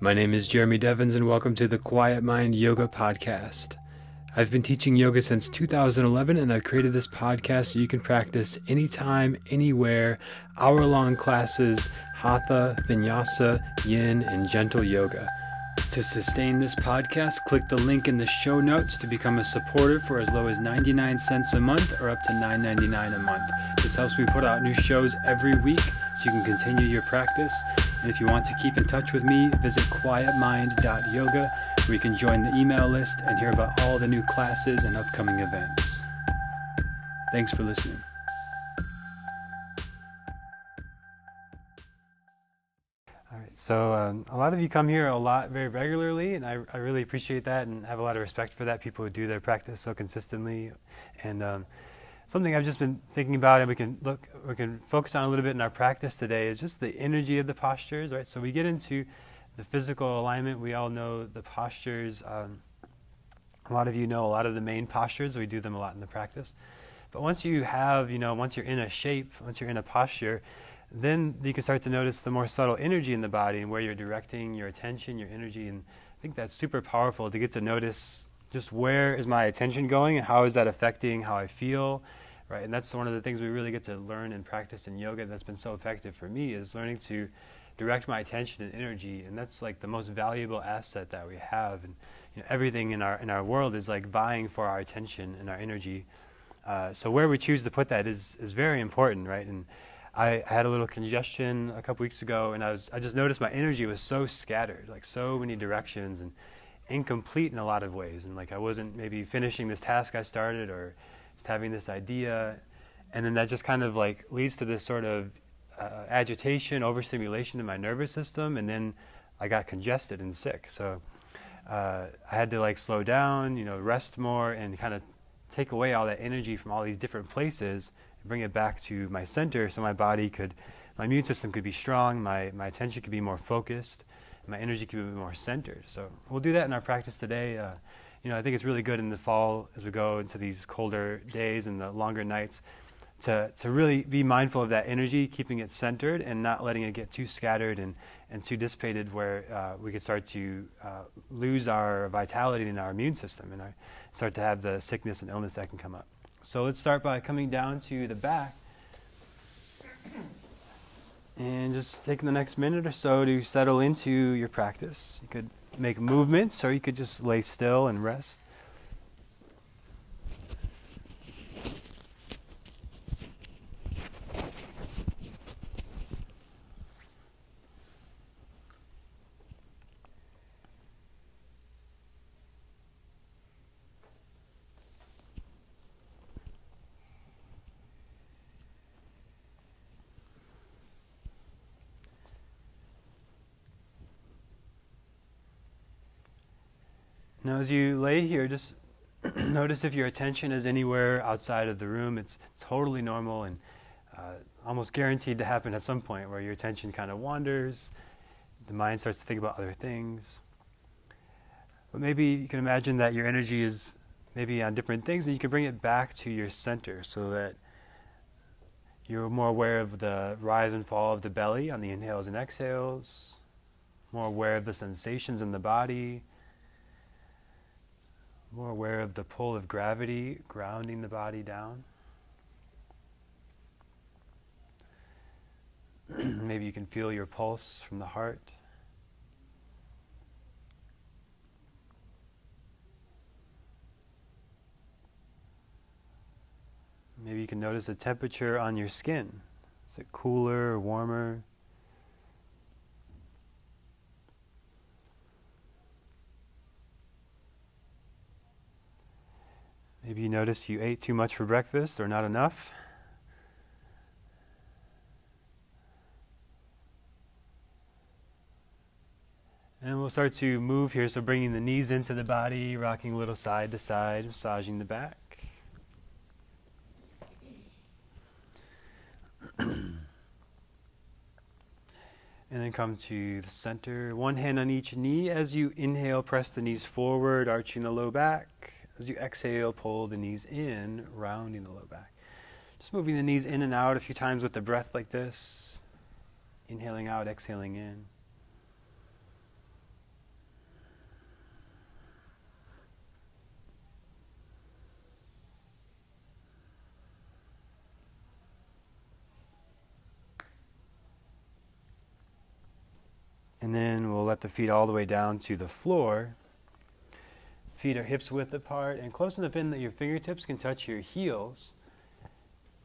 My name is Jeremy Devins, and welcome to the Quiet Mind Yoga Podcast. I've been teaching yoga since 2011, and I've created this podcast so you can practice anytime, anywhere, hour long classes, hatha, vinyasa, yin, and gentle yoga. To sustain this podcast, click the link in the show notes to become a supporter for as low as 99 cents a month or up to $9.99 a month. This helps me put out new shows every week so you can continue your practice. And if you want to keep in touch with me, visit quietmind.yoga where you can join the email list and hear about all the new classes and upcoming events. Thanks for listening. All right, so um, a lot of you come here a lot very regularly, and I, I really appreciate that and have a lot of respect for that. People who do their practice so consistently, and um, something I've just been thinking about, and we can look, we can focus on a little bit in our practice today is just the energy of the postures, right? So we get into the physical alignment. We all know the postures. Um, a lot of you know a lot of the main postures. We do them a lot in the practice. But once you have, you know, once you're in a shape, once you're in a posture, then you can start to notice the more subtle energy in the body and where you're directing your attention, your energy. And I think that's super powerful to get to notice just where is my attention going and how is that affecting how I feel, right? And that's one of the things we really get to learn and practice in yoga that's been so effective for me is learning to direct my attention and energy. And that's like the most valuable asset that we have. And you know, everything in our in our world is like vying for our attention and our energy. Uh, so where we choose to put that is is very important, right? And I, had a little congestion a couple weeks ago, and I was I just noticed my energy was so scattered, like so many directions, and incomplete in a lot of ways. And like I wasn't maybe finishing this task I started, or just having this idea, and then that just kind of like leads to this sort of uh, agitation, overstimulation in my nervous system, and then I got congested and sick. So uh, I had to like slow down, you know, rest more, and kind of take away all that energy from all these different places and bring it back to my center so my body could, my immune system could be strong, my, my attention could be more focused, my energy could be more centered. So we'll do that in our practice today. Uh, you know, I think it's really good in the fall as we go into these colder days and the longer nights to, to really be mindful of that energy, keeping it centered and not letting it get too scattered and, and too dissipated where uh, we could start to uh, lose our vitality in our immune system and our, start to have the sickness and illness that can come up. So let's start by coming down to the back. And just taking the next minute or so to settle into your practice. You could make movements or you could just lay still and rest. Now, as you lay here, just notice if your attention is anywhere outside of the room. It's totally normal and uh, almost guaranteed to happen at some point where your attention kind of wanders, the mind starts to think about other things. But maybe you can imagine that your energy is maybe on different things and you can bring it back to your center so that you're more aware of the rise and fall of the belly on the inhales and exhales, more aware of the sensations in the body more aware of the pull of gravity grounding the body down. Maybe you can feel your pulse from the heart. Maybe you can notice the temperature on your skin. Is it cooler or warmer? Maybe you noticed you ate too much for breakfast or not enough. And we'll start to move here, so bringing the knees into the body, rocking a little side to side, massaging the back. and then come to the center. One hand on each knee. As you inhale, press the knees forward, arching the low back. As you exhale, pull the knees in, rounding the low back. Just moving the knees in and out a few times with the breath like this. Inhaling out, exhaling in. And then we'll let the feet all the way down to the floor. Feet are hips width apart and close enough in that your fingertips can touch your heels.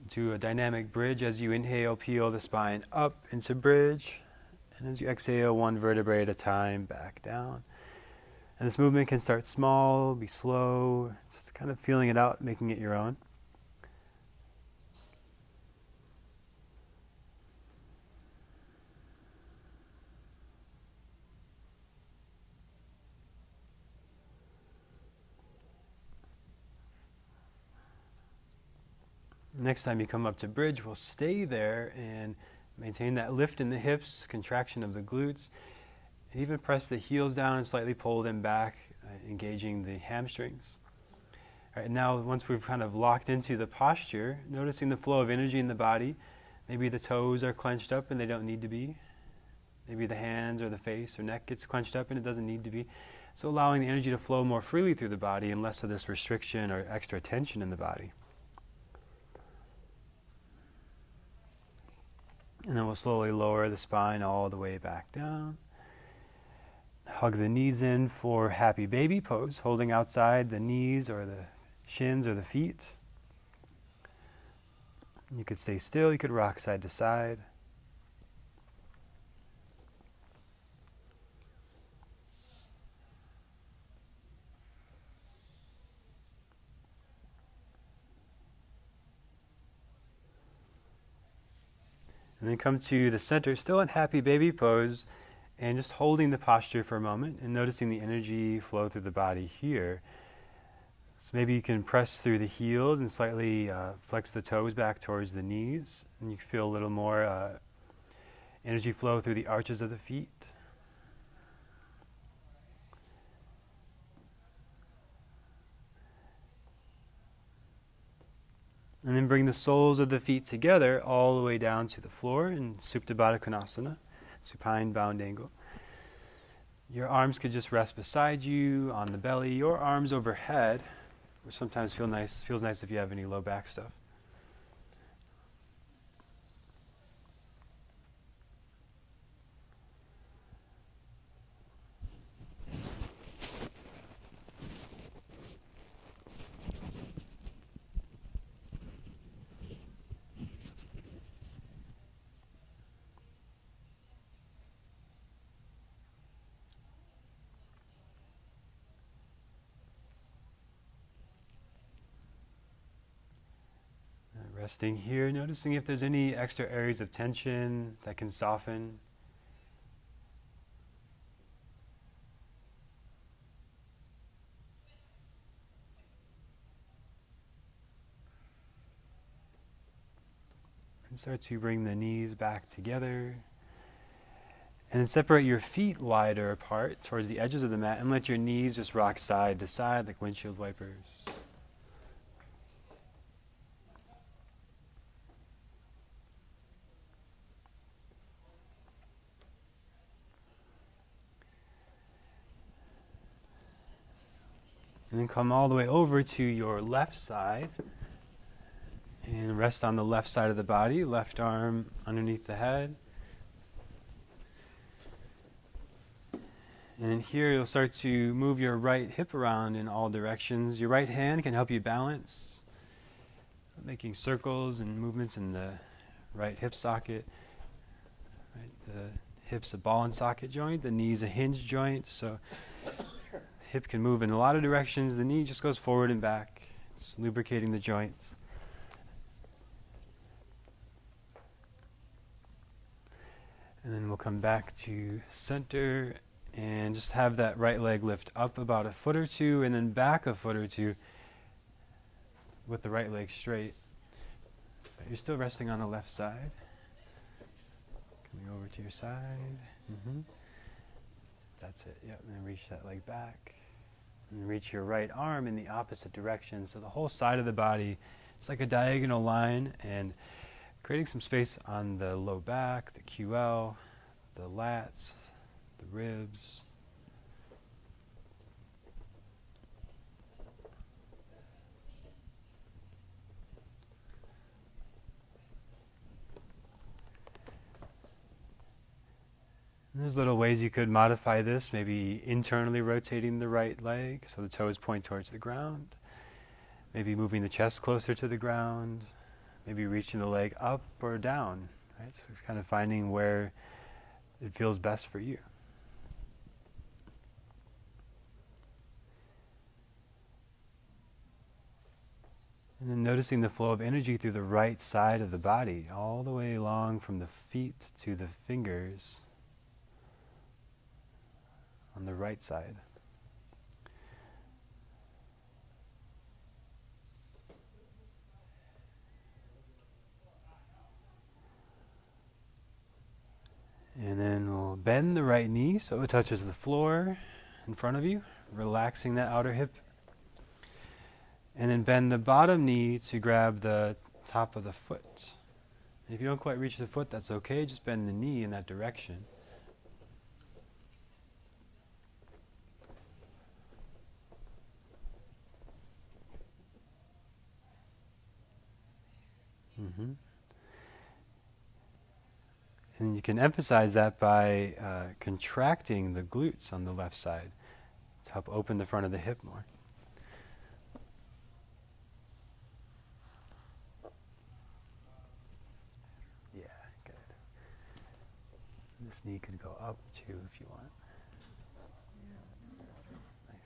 To a dynamic bridge as you inhale, peel the spine up into bridge. And as you exhale, one vertebrae at a time, back down. And this movement can start small, be slow, just kind of feeling it out, making it your own. Next time you come up to bridge, we'll stay there and maintain that lift in the hips, contraction of the glutes, and even press the heels down and slightly pull them back, uh, engaging the hamstrings. All right, now once we've kind of locked into the posture, noticing the flow of energy in the body, maybe the toes are clenched up and they don't need to be. Maybe the hands or the face or neck gets clenched up and it doesn't need to be. So allowing the energy to flow more freely through the body and less of this restriction or extra tension in the body. And then we'll slowly lower the spine all the way back down. Hug the knees in for happy baby pose, holding outside the knees or the shins or the feet. You could stay still, you could rock side to side. And then come to the center, still in happy baby pose, and just holding the posture for a moment and noticing the energy flow through the body here. So maybe you can press through the heels and slightly uh, flex the toes back towards the knees, and you can feel a little more uh, energy flow through the arches of the feet. And then bring the soles of the feet together all the way down to the floor in Supta Baddha Konasana, supine bound angle. Your arms could just rest beside you on the belly, your arms overhead, which sometimes feel nice, feels nice if you have any low back stuff. Resting here, noticing if there's any extra areas of tension that can soften. And start to bring the knees back together. And then separate your feet wider apart towards the edges of the mat and let your knees just rock side to side like windshield wipers. Come all the way over to your left side. And rest on the left side of the body, left arm underneath the head. And here you'll start to move your right hip around in all directions. Your right hand can help you balance, making circles and movements in the right hip socket. Right, the hip's a ball and socket joint, the knee's a hinge joint. So hip can move in a lot of directions. The knee just goes forward and back, just lubricating the joints. And then we'll come back to center and just have that right leg lift up about a foot or two and then back a foot or two with the right leg straight. But you're still resting on the left side. Coming over to your side. Mm-hmm. That's it. Yep. And then reach that leg back. And reach your right arm in the opposite direction. So the whole side of the body, it's like a diagonal line and creating some space on the low back, the QL, the lats, the ribs. There's little ways you could modify this, maybe internally rotating the right leg so the toes point towards the ground, maybe moving the chest closer to the ground, maybe reaching the leg up or down, right? So kind of finding where it feels best for you. And then noticing the flow of energy through the right side of the body, all the way along from the feet to the fingers on the right side. And then we'll bend the right knee so it touches the floor in front of you, relaxing that outer hip and then bend the bottom knee to grab the top of the foot. if you don't quite reach the foot, that's okay. Just bend the knee in that direction. Mm-hmm. And you can emphasize that by uh, contracting the glutes on the left side to help open the front of the hip more. Yeah, good. This knee could go up too if you want. Nice.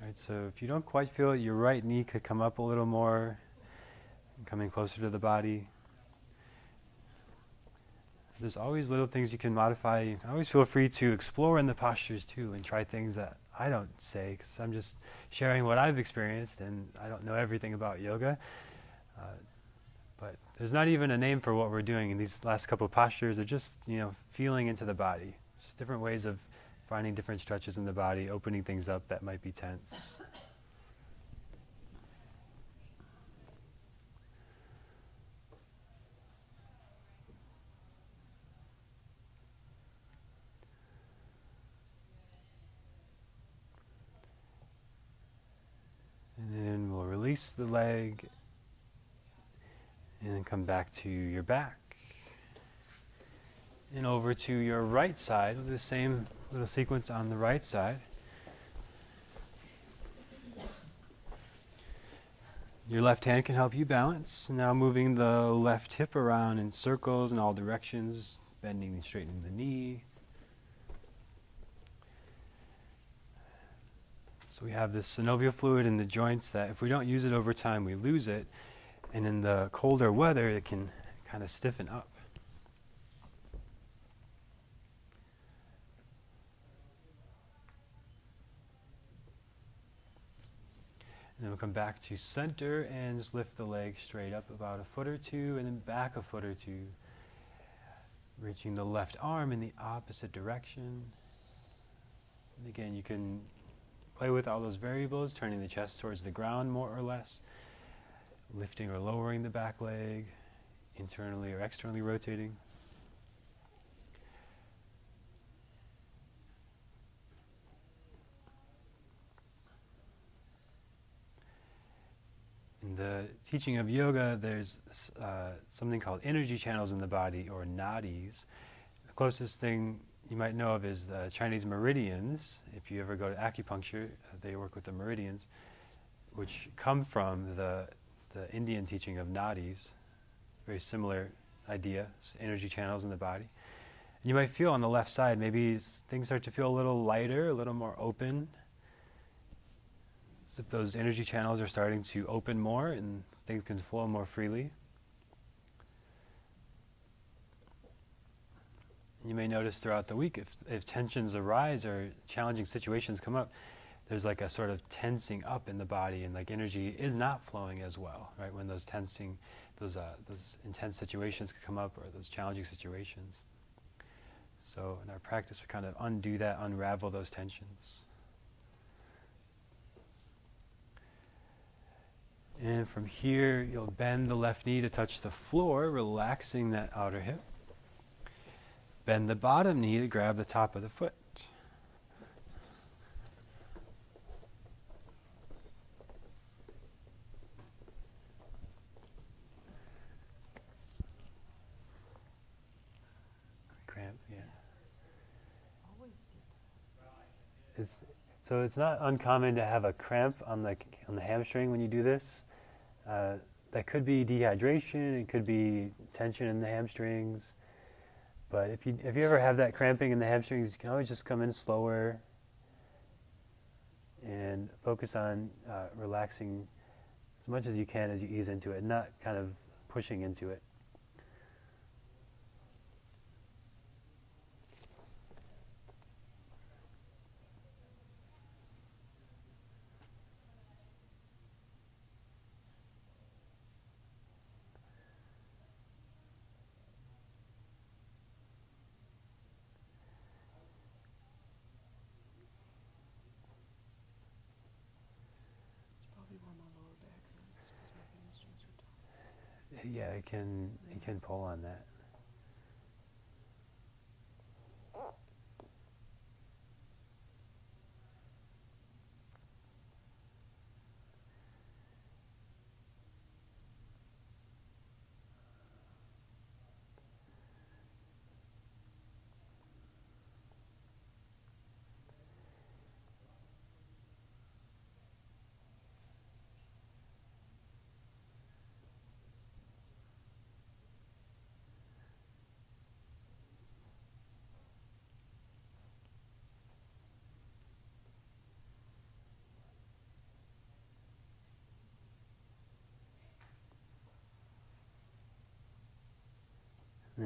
All right, so if you don't quite feel it, your right knee could come up a little more, coming closer to the body. There's always little things you can modify. Can always feel free to explore in the postures too and try things that I don't say because I'm just sharing what I've experienced and I don't know everything about yoga. Uh, but there's not even a name for what we're doing in these last couple of postures. They're just, you know, feeling into the body. Just different ways of finding different stretches in the body, opening things up that might be tense. And then we'll release the leg and then come back to your back. And over to your right side, we'll do the same little sequence on the right side. Your left hand can help you balance. Now moving the left hip around in circles in all directions, bending and straightening the knee. So we have this synovial fluid in the joints that if we don't use it over time, we lose it. And in the colder weather, it can kind of stiffen up. And then we'll come back to center and just lift the leg straight up about a foot or two and then back a foot or two. Reaching the left arm in the opposite direction. And again, you can play with all those variables, turning the chest towards the ground more or less lifting or lowering the back leg, internally or externally rotating. In the teaching of yoga, there's uh, something called energy channels in the body, or nadis. The closest thing you might know of is the Chinese meridians. If you ever go to acupuncture, uh, they work with the meridians, which come from the the Indian teaching of nadis, very similar idea, energy channels in the body. And you might feel on the left side, maybe things start to feel a little lighter, a little more open. As if those energy channels are starting to open more and things can flow more freely. You may notice throughout the week if, if tensions arise or challenging situations come up, there's like a sort of tensing up in the body and like energy is not flowing as well, right? When those tensing, those, uh, those intense situations come up or those challenging situations. So in our practice, we kind of undo that, unravel those tensions. And from here, you'll bend the left knee to touch the floor, relaxing that outer hip. Bend the bottom knee to grab the top of the foot. Cramp, yeah. It's, so it's not uncommon to have a cramp on the on the hamstring when you do this. Uh, that could be dehydration. It could be tension in the hamstrings. But if you if you ever have that cramping in the hamstrings, you can always just come in slower and focus on uh, relaxing as much as you can as you ease into it, not kind of pushing into it. Yeah, it can it can pull on that.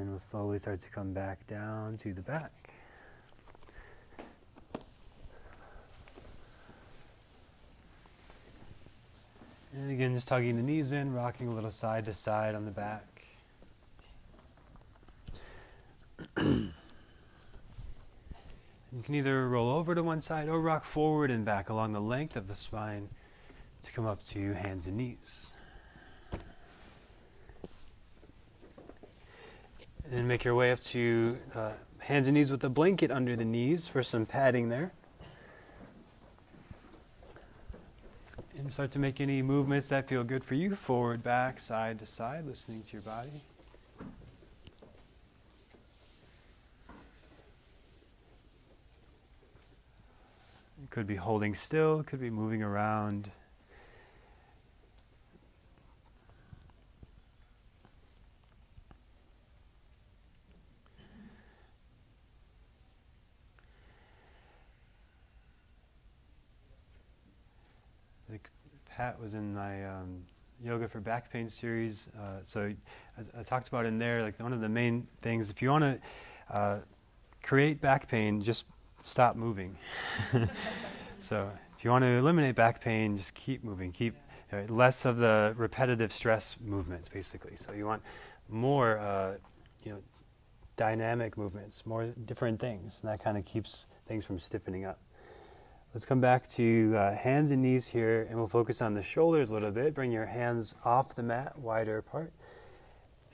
Then we'll slowly start to come back down to the back. And again, just tugging the knees in, rocking a little side to side on the back. you can either roll over to one side or rock forward and back along the length of the spine to come up to hands and knees. And make your way up to uh, hands and knees with a blanket under the knees for some padding there. And start to make any movements that feel good for you forward, back, side to side, listening to your body. Could be holding still, could be moving around. Pat was in my um, yoga for back pain series. Uh, so I, I, talked about in there, like one of the main things, if you want to uh, create back pain, just stop moving. so if you want to eliminate back pain, just keep moving. Keep uh, less of the repetitive stress movements, basically. So you want more, uh, you know, dynamic movements, more different things, and that kind of keeps things from stiffening up. Let's come back to uh, hands and knees here, and we'll focus on the shoulders a little bit. Bring your hands off the mat, wider apart.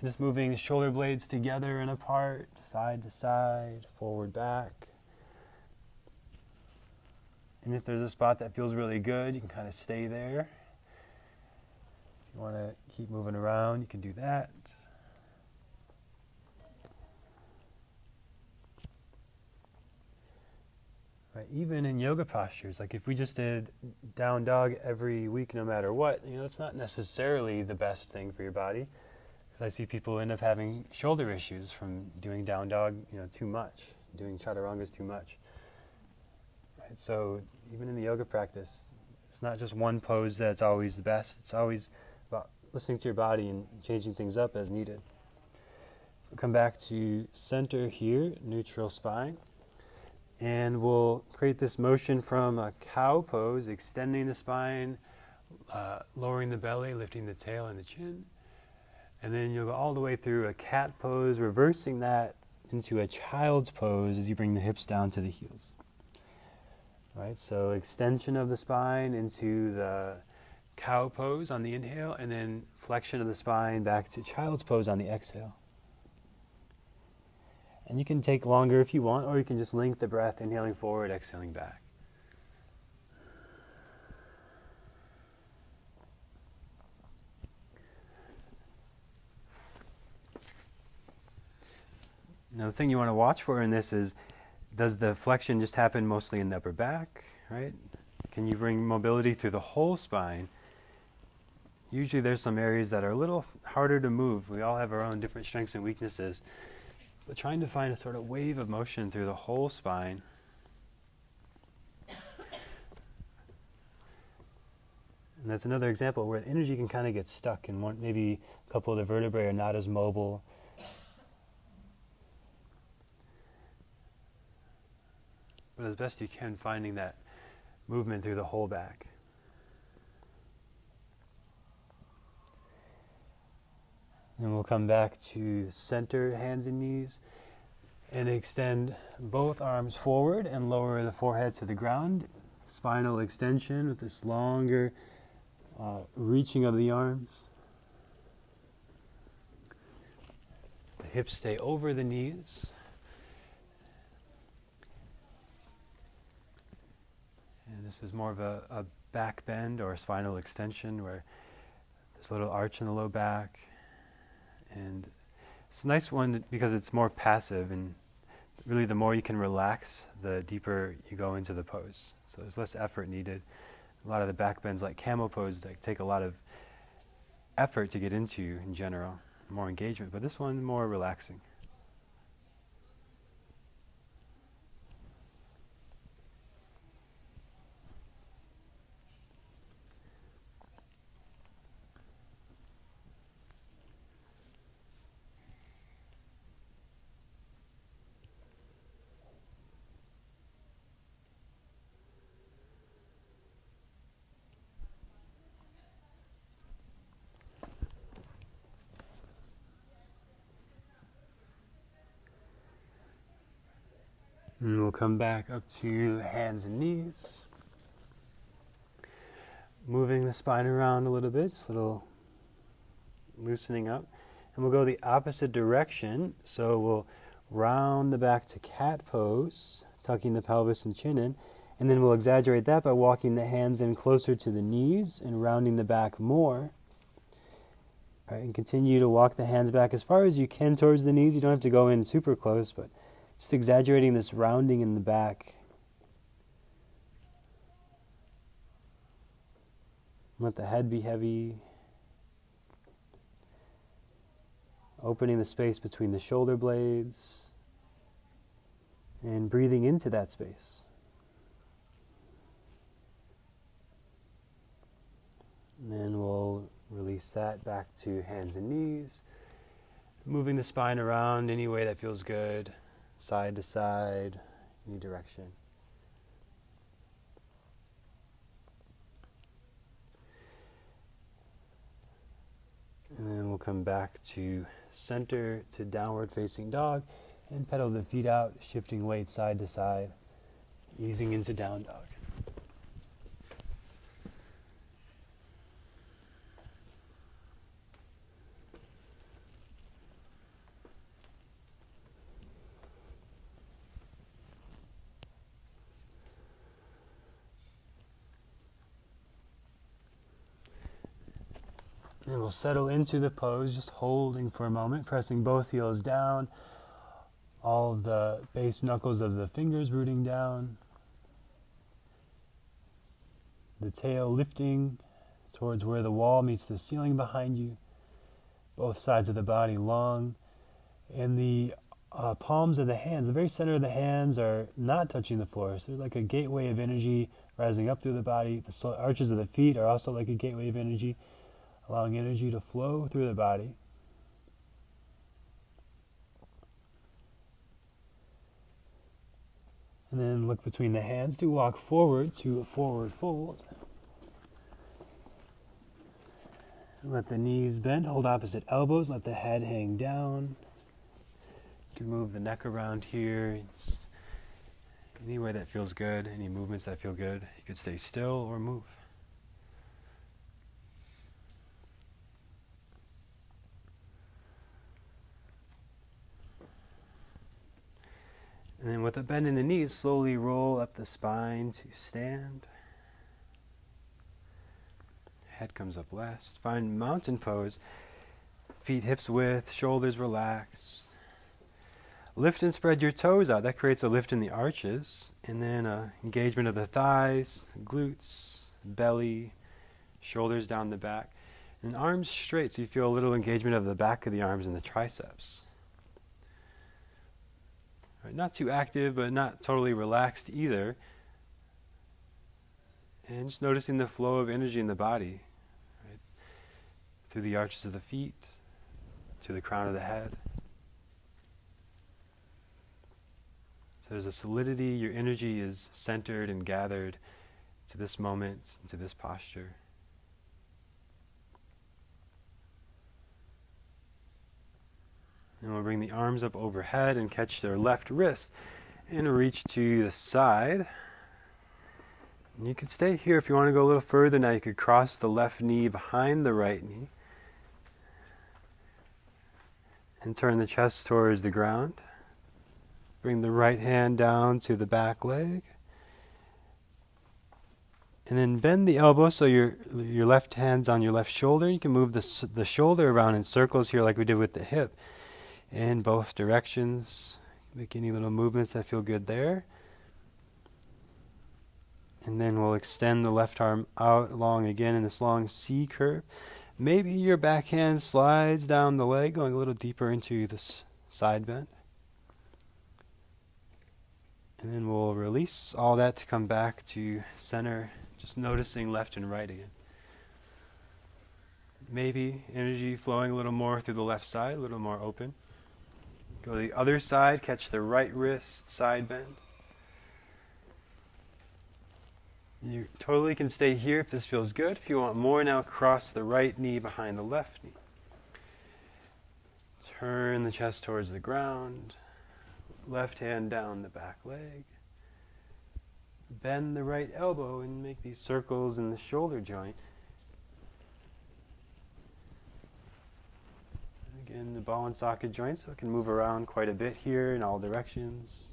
And just moving the shoulder blades together and apart, side to side, forward, back. And if there's a spot that feels really good, you can kind of stay there. If you want to keep moving around, you can do that. Right? Even in yoga postures, like if we just did down dog every week, no matter what, you know, it's not necessarily the best thing for your body. Because I see people end up having shoulder issues from doing down dog, you know, too much, doing chaturangas too much. Right? So even in the yoga practice, it's not just one pose that's always the best. It's always about listening to your body and changing things up as needed. Come back to center here, neutral spine. And we'll create this motion from a cow pose, extending the spine, uh, lowering the belly, lifting the tail and the chin. And then you'll go all the way through a cat pose, reversing that into a child's pose as you bring the hips down to the heels. Right, so extension of the spine into the cow pose on the inhale, and then flexion of the spine back to child's pose on the exhale. And you can take longer if you want, or you can just link the breath, inhaling forward, exhaling back. Now, the thing you want to watch for in this is does the flexion just happen mostly in the upper back, right? Can you bring mobility through the whole spine? Usually, there's some areas that are a little harder to move. We all have our own different strengths and weaknesses. But trying to find a sort of wave of motion through the whole spine. And that's another example where the energy can kind of get stuck, and one, maybe a couple of the vertebrae are not as mobile. But as best you can, finding that movement through the whole back. And we'll come back to center hands and knees and extend both arms forward and lower the forehead to the ground. Spinal extension with this longer uh, reaching of the arms. The hips stay over the knees. And this is more of a, a back bend or a spinal extension where there's a little arch in the low back. And it's a nice one because it's more passive and really the more you can relax, the deeper you go into the pose. So there's less effort needed a lot of the back bends like camel pose take a lot of effort to get into in general, more engagement, but this one more relaxing. And we'll come back up to hands and knees. Moving the spine around a little bit, just a little loosening up. And we'll go the opposite direction. So we'll round the back to cat pose, tucking the pelvis and chin in. And then we'll exaggerate that by walking the hands in closer to the knees and rounding the back more. All right, and continue to walk the hands back as far as you can towards the knees. You don't have to go in super close, but just exaggerating this rounding in the back. Let the head be heavy. Opening the space between the shoulder blades and breathing into that space. And then we'll release that back to hands and knees. Moving the spine around any way that feels good side to side, any direction. And then we'll come back to center to downward facing dog and pedal the feet out, shifting weight side to side, easing into down dog. We'll settle into the pose, just holding for a moment, pressing both heels down, all of the base knuckles of the fingers rooting down, the tail lifting towards where the wall meets the ceiling behind you, both sides of the body long, and the uh, palms of the hands, the very center of the hands are not touching the floor. So they're like a gateway of energy rising up through the body. The arches of the feet are also like a gateway of energy allowing energy to flow through the body. And then look between the hands to walk forward to a forward fold. Let the knees bend, hold opposite elbows, let the head hang down. You can move the neck around here. Just anywhere that feels good, any movements that feel good. You could stay still or move. And then with a bend in the knees, slowly roll up the spine to stand. Head comes up last. Find mountain pose. Feet hips width, shoulders relaxed. lift and spread your toes out. That creates a lift in the arches. And then uh, engagement of the thighs, glutes, belly, shoulders down the back. And arms straight, so you feel a little engagement of the back of the arms and the triceps. Right, not too active, but not totally relaxed either. And just noticing the flow of energy in the body, right? through the arches of the feet, to the crown of the head. So there's a solidity, your energy is centered and gathered to this moment, to this posture. And we'll bring the arms up overhead and catch their left wrist and reach to the side. And you can stay here if you want to go a little further now. You could cross the left knee behind the right knee and turn the chest towards the ground. Bring the right hand down to the back leg. And then bend the elbow so your your left hand's on your left shoulder. You can move the the shoulder around in circles here like we did with the hip in both directions. Make any little movements that feel good there. And then we'll extend the left arm out long again in this long C curve. Maybe your backhand slides down the leg, going a little deeper into this side bend. And then we'll release all that to come back to center, just noticing left and right again. Maybe energy flowing a little more through the left side, a little more open. Go to the other side, catch the right wrist, side bend. You totally can stay here if this feels good. If you want more now, cross the right knee behind the left knee. Turn the chest towards the ground. Left hand down the back leg. Bend the right elbow and make these circles in the shoulder joint. Again, the ball and socket joint, so it can move around quite a bit here in all directions.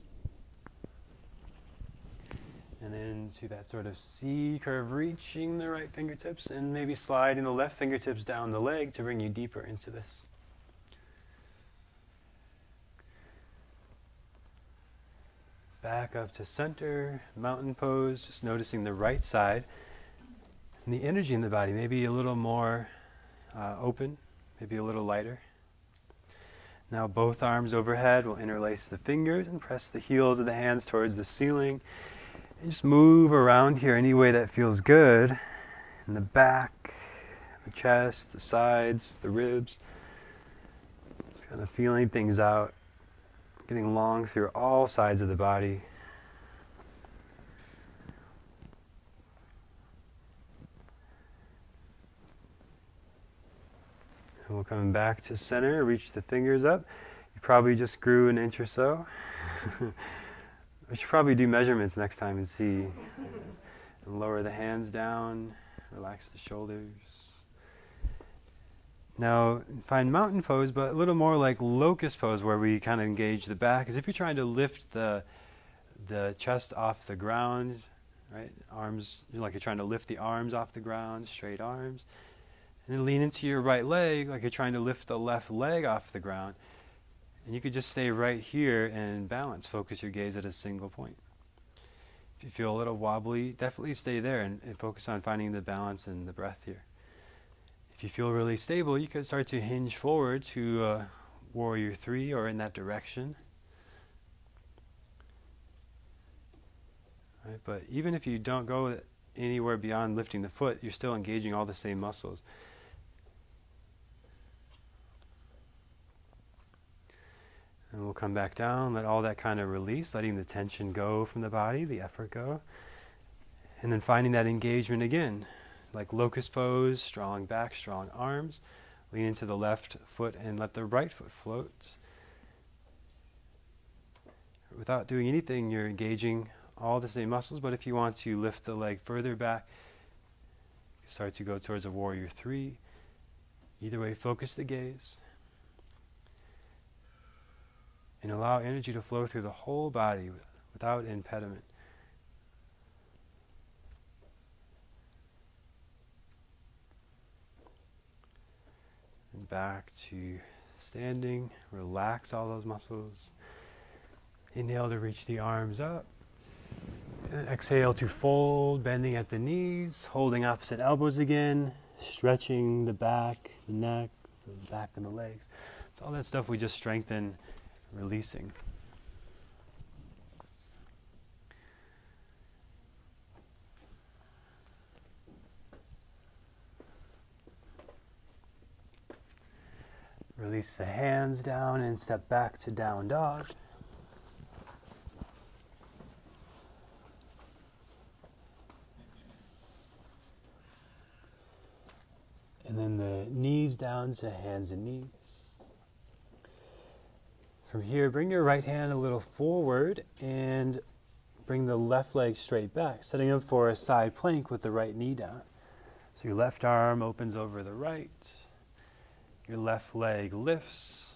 And then to that sort of C curve, reaching the right fingertips and maybe sliding the left fingertips down the leg to bring you deeper into this. Back up to center, mountain pose, just noticing the right side. And the energy in the body, maybe a little more uh, open, maybe a little lighter. Now both arms overhead, we'll interlace the fingers and press the heels of the hands towards the ceiling. And just move around here any way that feels good. In the back, the chest, the sides, the ribs. Just kind of feeling things out. Getting long through all sides of the body. And we're coming back to center, reach the fingers up. You probably just grew an inch or so. We should probably do measurements next time and see. and lower the hands down, relax the shoulders. Now, find mountain pose, but a little more like locust pose where we kind of engage the back. As if you're trying to lift the, the chest off the ground, right? Arms, like you're trying to lift the arms off the ground, straight arms. And lean into your right leg like you're trying to lift the left leg off the ground. And you could just stay right here and balance, focus your gaze at a single point. If you feel a little wobbly, definitely stay there and, and focus on finding the balance and the breath here. If you feel really stable, you could start to hinge forward to uh, Warrior 3 or in that direction. Right, but even if you don't go anywhere beyond lifting the foot, you're still engaging all the same muscles. And we'll come back down, let all that kind of release, letting the tension go from the body, the effort go. And then finding that engagement again, like locust pose, strong back, strong arms. Lean into the left foot and let the right foot float. Without doing anything, you're engaging all the same muscles, but if you want to lift the leg further back, start to go towards a warrior three. Either way, focus the gaze and allow energy to flow through the whole body without impediment. And back to standing. Relax all those muscles. Inhale to reach the arms up. And exhale to fold, bending at the knees, holding opposite elbows again, stretching the back, the neck, the back and the legs. It's all that stuff we just strengthen, releasing. Release the hands down and step back to down dog. And then the knees down to hands and knees. From here, bring your right hand a little forward and bring the left leg straight back, setting up for a side plank with the right knee down. So your left arm opens over the right, your left leg lifts.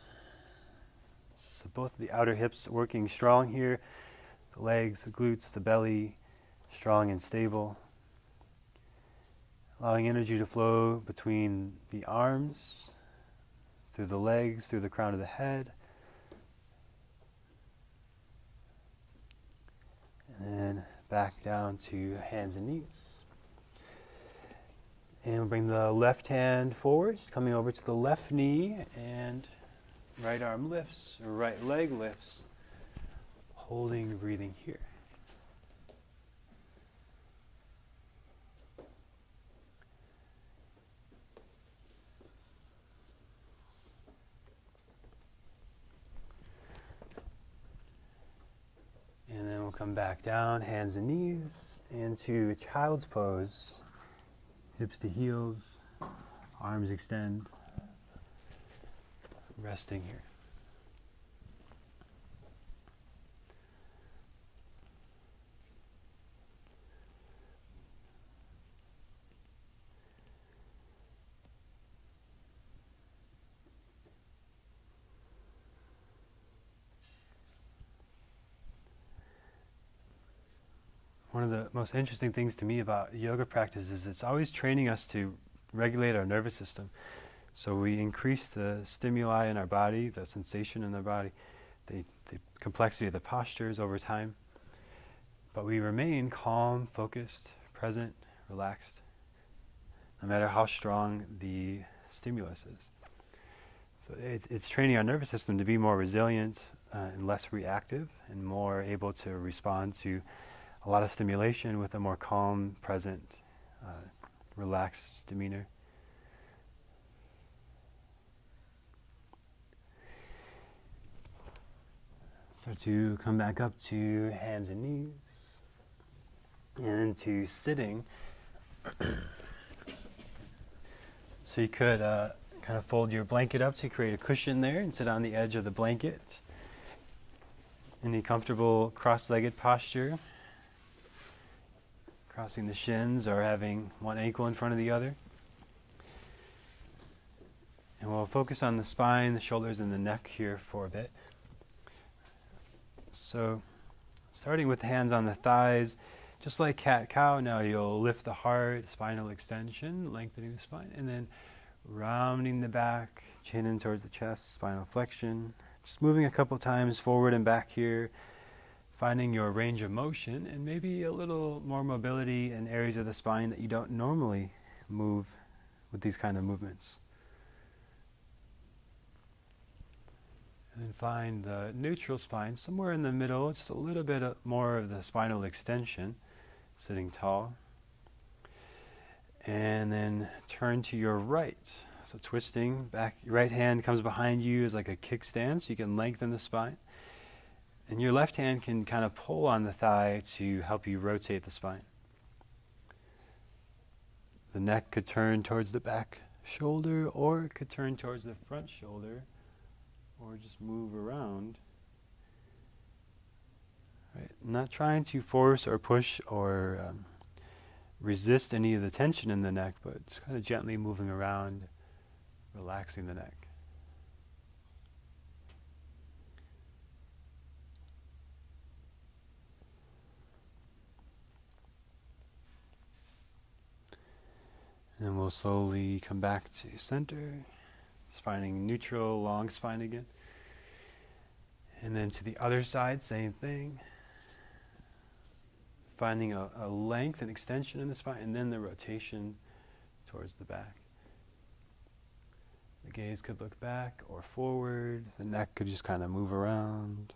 So both the outer hips working strong here, the legs, the glutes, the belly strong and stable allowing energy to flow between the arms, through the legs, through the crown of the head. And back down to hands and knees. And we'll bring the left hand forwards, coming over to the left knee, and right arm lifts, right leg lifts, holding, breathing here. Come back down, hands and knees, into child's pose. Hips to heels, arms extend, resting here. One of the most interesting things to me about yoga practice is it's always training us to regulate our nervous system. So we increase the stimuli in our body, the sensation in our body, the, the complexity of the postures over time. But we remain calm, focused, present, relaxed, no matter how strong the stimulus is. So it's, it's training our nervous system to be more resilient uh, and less reactive and more able to respond to a lot of stimulation with a more calm, present, uh, relaxed demeanor. So to come back up to hands and knees, and to sitting. so you could uh, kind of fold your blanket up to create a cushion there and sit on the edge of the blanket. Any comfortable cross-legged posture crossing the shins or having one ankle in front of the other. And we'll focus on the spine, the shoulders, and the neck here for a bit. So, starting with the hands on the thighs, just like cat cow, now you'll lift the heart, spinal extension, lengthening the spine, and then rounding the back, chin in towards the chest, spinal flexion. Just moving a couple times forward and back here, finding your range of motion and maybe a little more mobility in areas of the spine that you don't normally move with these kind of movements. And then find the neutral spine somewhere in the middle, just a little bit more of the spinal extension, sitting tall. And then turn to your right. So twisting back, your right hand comes behind you as like a kickstand, so you can lengthen the spine. And your left hand can kind of pull on the thigh to help you rotate the spine. The neck could turn towards the back shoulder, or it could turn towards the front shoulder, or just move around. Right. Not trying to force or push or um, resist any of the tension in the neck, but just kind of gently moving around, relaxing the neck. And we'll slowly come back to center, finding neutral, long spine again. And then to the other side, same thing. Finding a, a length and extension in the spine, and then the rotation towards the back. The gaze could look back or forward. The neck could just kind of move around.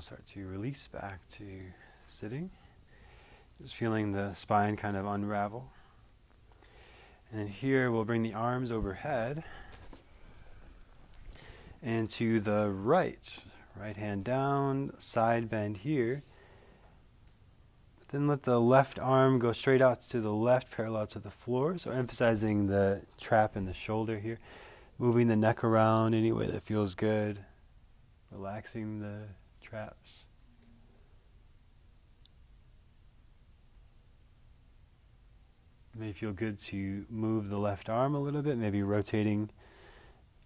We'll start to release back to sitting. Just feeling the spine kind of unravel. And here we'll bring the arms overhead and to the right. Right hand down, side bend here. Then let the left arm go straight out to the left, parallel to the floor. So emphasizing the trap in the shoulder here. Moving the neck around any way that feels good. Relaxing the traps. It may feel good to move the left arm a little bit, maybe rotating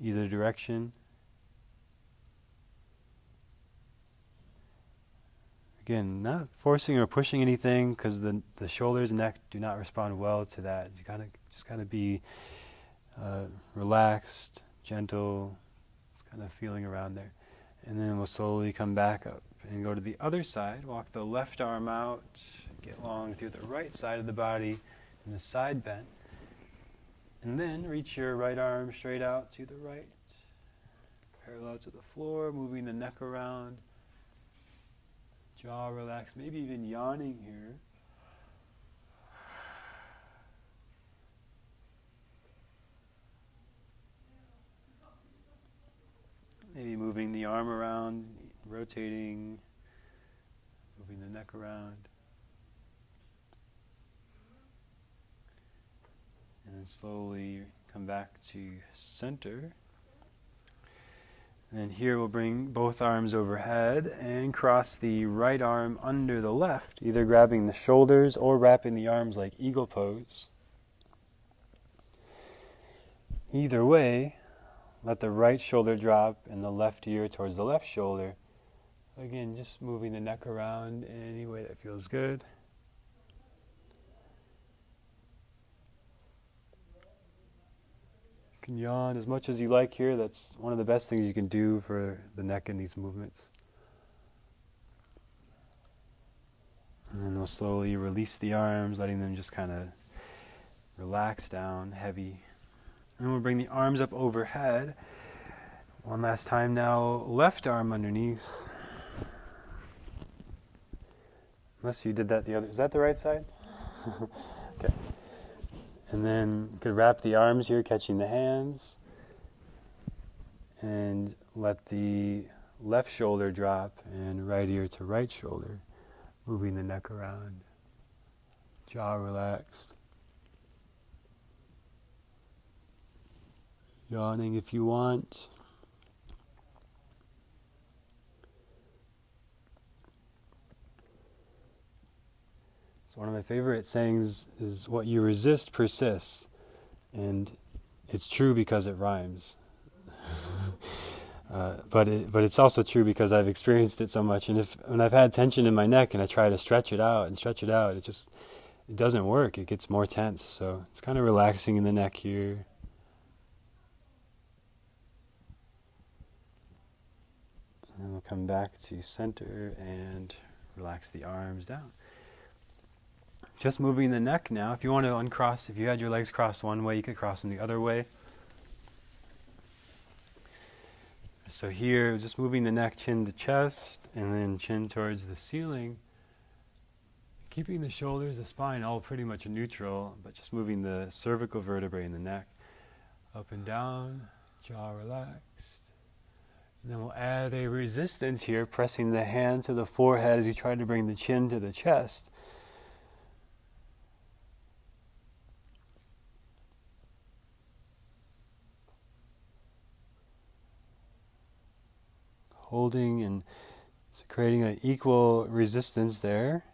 either direction. Again, not forcing or pushing anything because the the shoulders and neck do not respond well to that. You gotta just gotta be uh, relaxed, gentle, kind of feeling around there. And then we'll slowly come back up and go to the other side. Walk the left arm out, get long through the right side of the body in the side bend. And then reach your right arm straight out to the right, parallel to the floor, moving the neck around, jaw relaxed, maybe even yawning here. Maybe moving the arm around, rotating, moving the neck around. And then slowly come back to center. And here we'll bring both arms overhead and cross the right arm under the left, either grabbing the shoulders or wrapping the arms like eagle pose. Either way, let the right shoulder drop and the left ear towards the left shoulder. Again, just moving the neck around in any way that feels good. You can yawn as much as you like here. That's one of the best things you can do for the neck in these movements. And then we'll slowly release the arms, letting them just kind of relax down, heavy. And we'll bring the arms up overhead. One last time now, left arm underneath. Unless you did that the other, is that the right side? okay. And then you could wrap the arms here, catching the hands. And let the left shoulder drop and right ear to right shoulder, moving the neck around. Jaw relaxed. Yawning if you want. So one of my favorite sayings is what you resist persists. And it's true because it rhymes. uh, but it, but it's also true because I've experienced it so much. And if when I've had tension in my neck and I try to stretch it out and stretch it out, it just it doesn't work. It gets more tense. So it's kind of relaxing in the neck here. We'll come back to center and relax the arms down. Just moving the neck now. If you want to uncross, if you had your legs crossed one way, you could cross them the other way. So here, just moving the neck, chin to chest, and then chin towards the ceiling. Keeping the shoulders, the spine all pretty much neutral, but just moving the cervical vertebrae in the neck up and down, jaw relaxed. And then we'll add a resistance here, pressing the hand to the forehead as you try to bring the chin to the chest. Holding and creating an equal resistance there.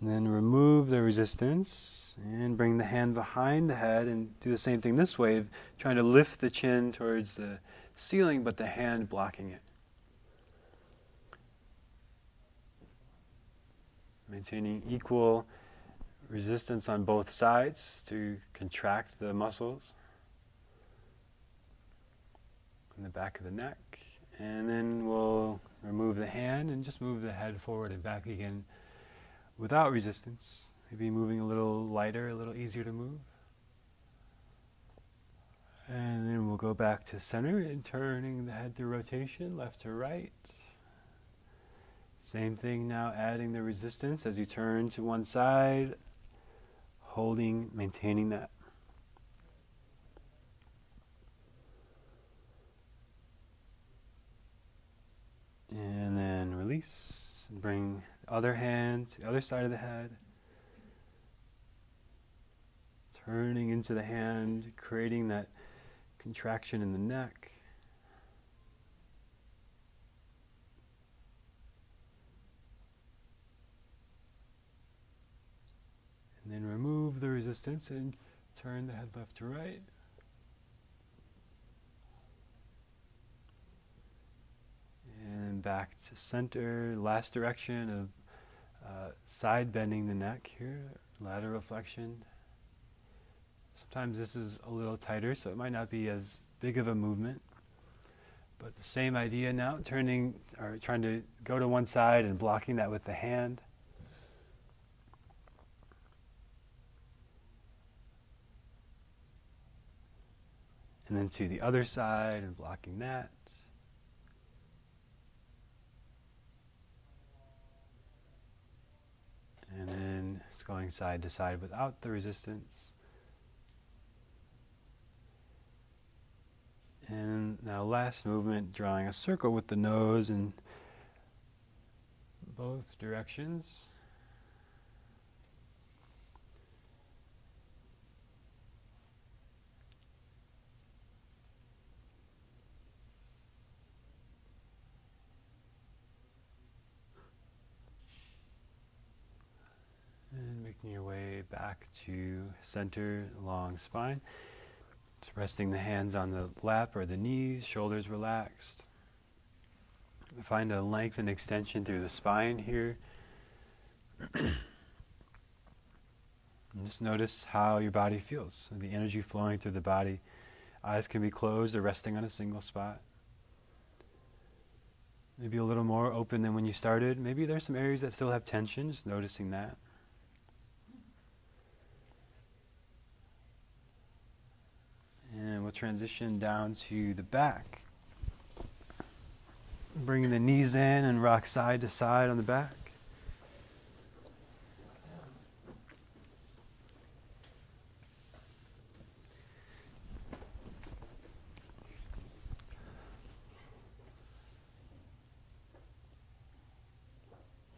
Then remove the resistance and bring the hand behind the head and do the same thing this way, trying to lift the chin towards the ceiling, but the hand blocking it. Maintaining equal resistance on both sides to contract the muscles in the back of the neck. And then we'll remove the hand and just move the head forward and back again without resistance. Maybe moving a little lighter, a little easier to move. And then we'll go back to center and turning the head through rotation, left to right. Same thing now, adding the resistance as you turn to one side, holding, maintaining that. And then release. And bring other hand the other side of the head. Turning into the hand, creating that contraction in the neck. And then remove the resistance and turn the head left to right. And back to center, last direction of uh, side bending the neck here, lateral flexion. Sometimes this is a little tighter, so it might not be as big of a movement. But the same idea now, turning or trying to go to one side and blocking that with the hand. And then to the other side and blocking that. And then it's going side to side without the resistance. And now last movement, drawing a circle with the nose in both directions. And making your way back to center, long spine. Just resting the hands on the lap or the knees, shoulders relaxed. Find a length and extension through the spine here. just notice how your body feels, the energy flowing through the body. Eyes can be closed or resting on a single spot. Maybe a little more open than when you started. Maybe there's some areas that still have tension, just noticing that. And we'll transition down to the back. Bringing the knees in and rock side to side on the back.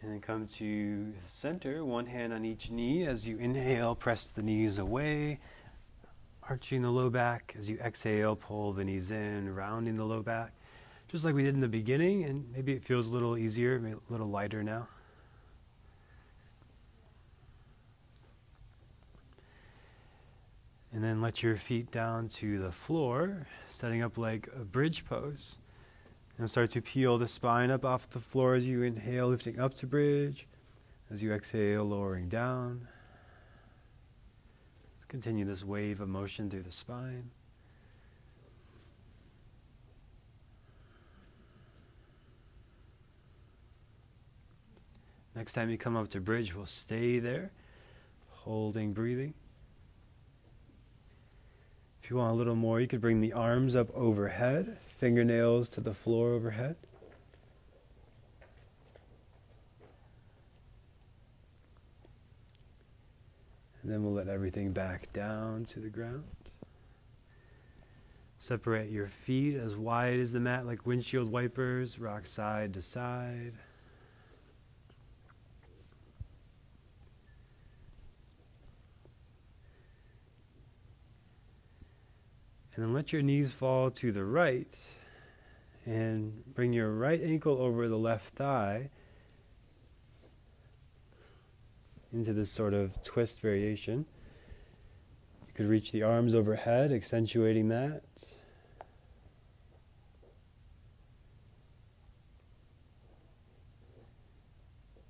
And then come to center, one hand on each knee. As you inhale, press the knees away arching the low back. As you exhale, pull the knees in, rounding the low back. Just like we did in the beginning, and maybe it feels a little easier, a little lighter now. And then let your feet down to the floor, setting up like a bridge pose. And start to peel the spine up off the floor as you inhale, lifting up to bridge. As you exhale, lowering down. Continue this wave of motion through the spine. Next time you come up to bridge, we'll stay there, holding breathing. If you want a little more, you could bring the arms up overhead, fingernails to the floor overhead. And then we'll let everything back down to the ground. Separate your feet as wide as the mat, like windshield wipers, rock side to side. And then let your knees fall to the right and bring your right ankle over the left thigh into this sort of twist variation. You could reach the arms overhead, accentuating that.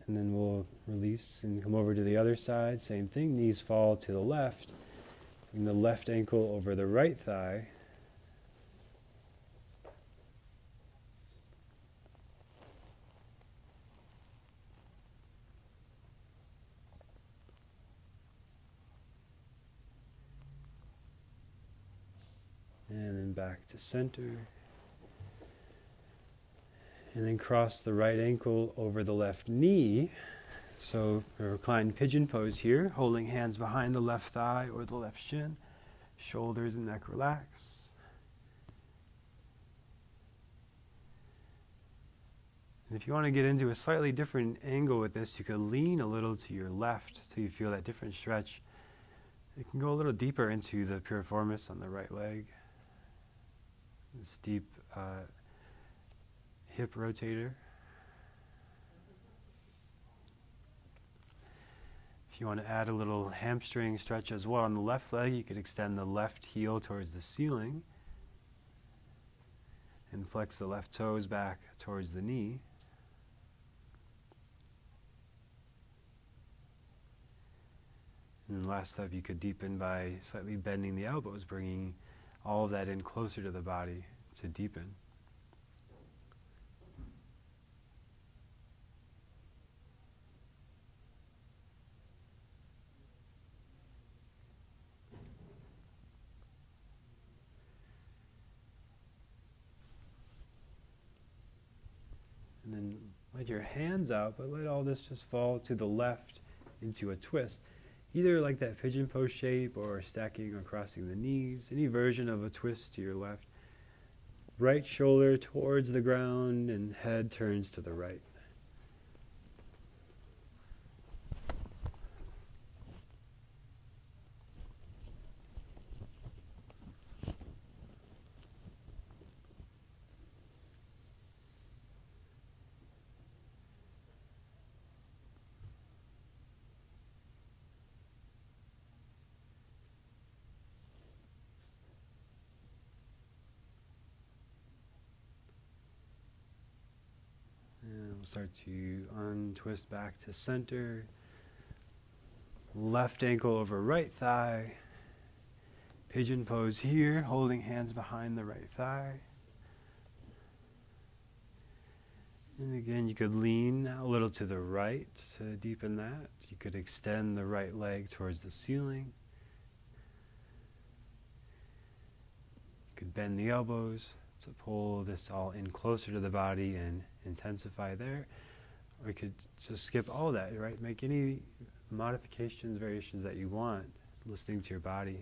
And then we'll release and come over to the other side. Same thing, knees fall to the left. Bring the left ankle over the right thigh. And then back to center. And then cross the right ankle over the left knee. So, reclined pigeon pose here, holding hands behind the left thigh or the left shin, shoulders and neck relax. And if you want to get into a slightly different angle with this, you could lean a little to your left so you feel that different stretch. You can go a little deeper into the piriformis on the right leg. This deep uh, hip rotator. If you want to add a little hamstring stretch as well on the left leg, you could extend the left heel towards the ceiling and flex the left toes back towards the knee. And last step, you could deepen by slightly bending the elbows, bringing all of that in closer to the body to deepen. And then let your hands out, but let all this just fall to the left into a twist either like that pigeon pose shape or stacking or crossing the knees, any version of a twist to your left. Right shoulder towards the ground and head turns to the right. We'll start to untwist back to center. Left ankle over right thigh. Pigeon pose here, holding hands behind the right thigh. And again, you could lean a little to the right to deepen that. You could extend the right leg towards the ceiling. You could bend the elbows to pull this all in closer to the body and intensify there. Or you could just skip all that, right? Make any modifications, variations that you want, listening to your body.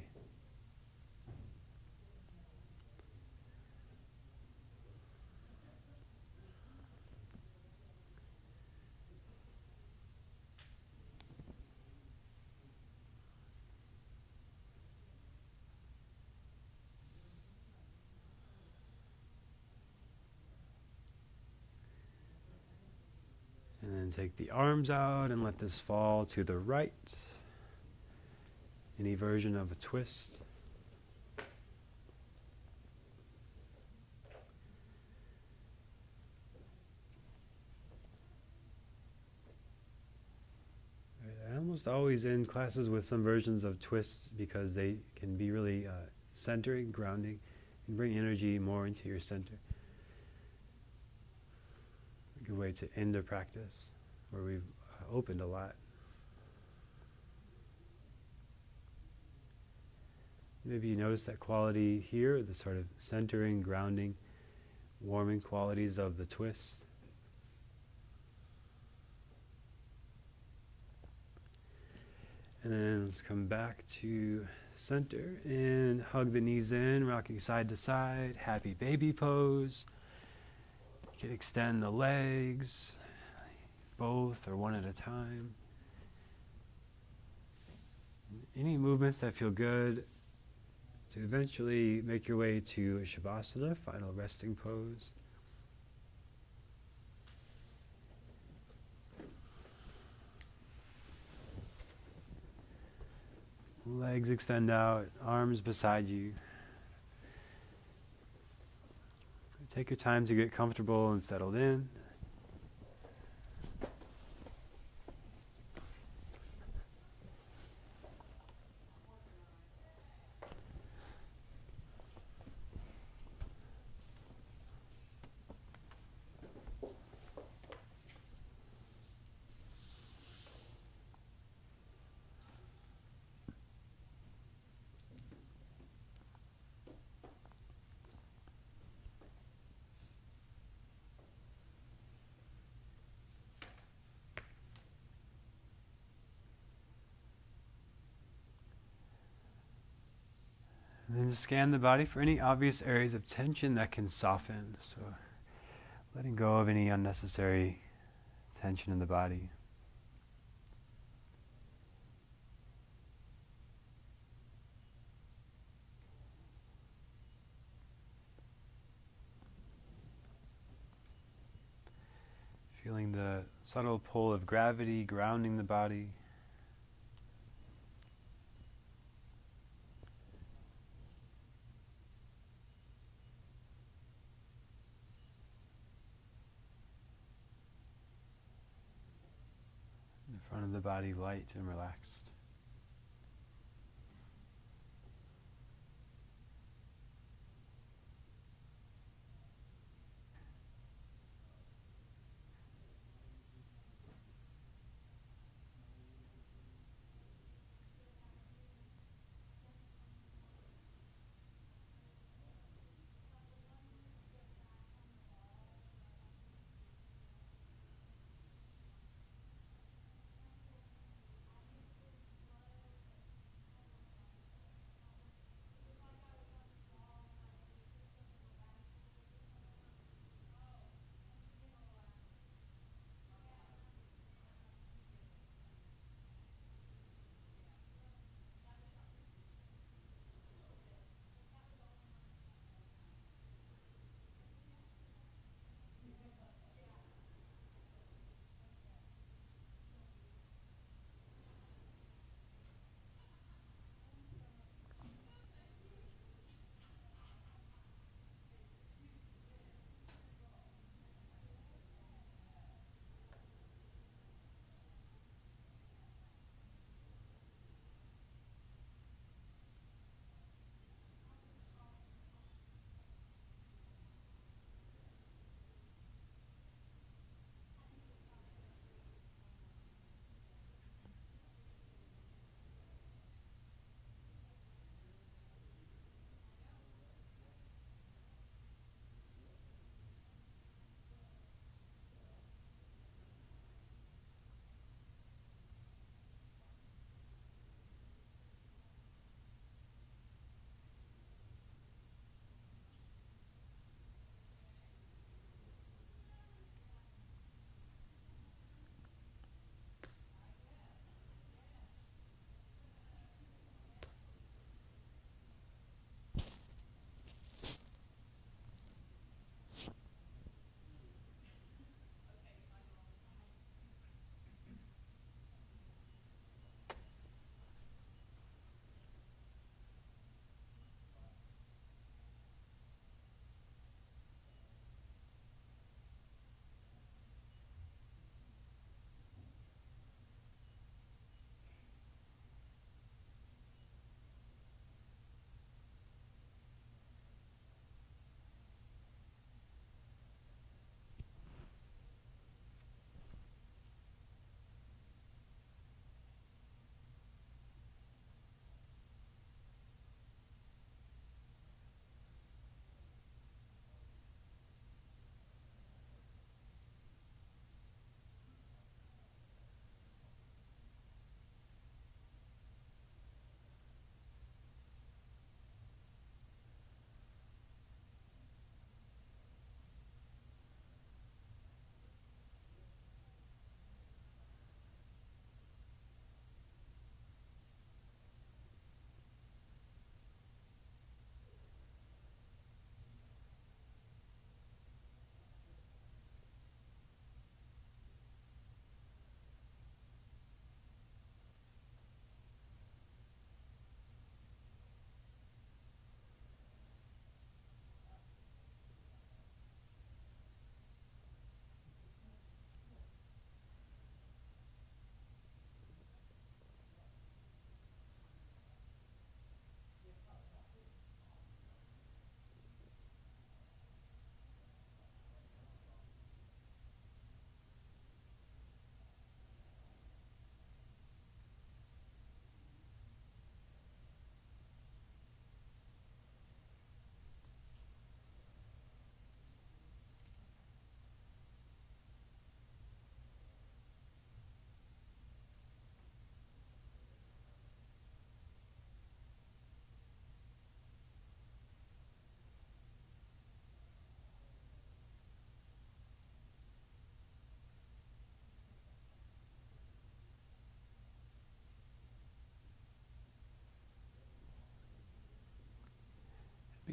And take arms out and let this fall to the right. Any version of a twist. I almost always end classes with some versions of twists because they can be really uh, centering, grounding, and bring energy more into your center. A good way to end a practice where we've uh, opened a lot. Maybe you notice that quality here, the sort of centering, grounding, warming qualities of the twist. And then let's come back to center and hug the knees in, rocking side to side, happy baby pose. You can extend the legs, both or one at a time. Any movements that feel good to eventually make your way to Shavasana, final resting pose. Legs extend out, arms beside you. Take your time to get comfortable and settled in. And scan the body for any obvious areas of tension that can soften. So, letting go of any unnecessary tension in the body. Feeling the subtle pull of gravity grounding the body. front of the body light and relaxed.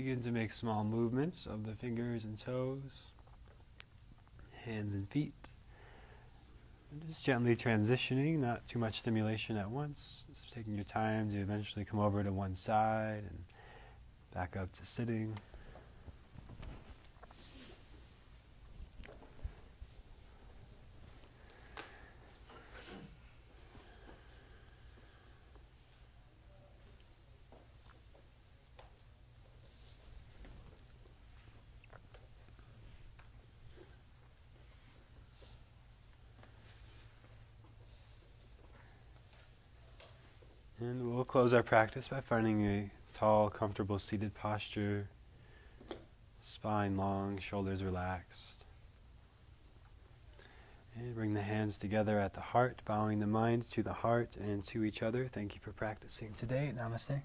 Begin to make small movements of the fingers and toes, hands and feet. Just gently transitioning, not too much stimulation at once. Just taking your time to eventually come over to one side and back up to sitting. And we'll close our practice by finding a tall, comfortable seated posture, spine long, shoulders relaxed. And bring the hands together at the heart, bowing the mind to the heart and to each other. Thank you for practicing today. Namaste.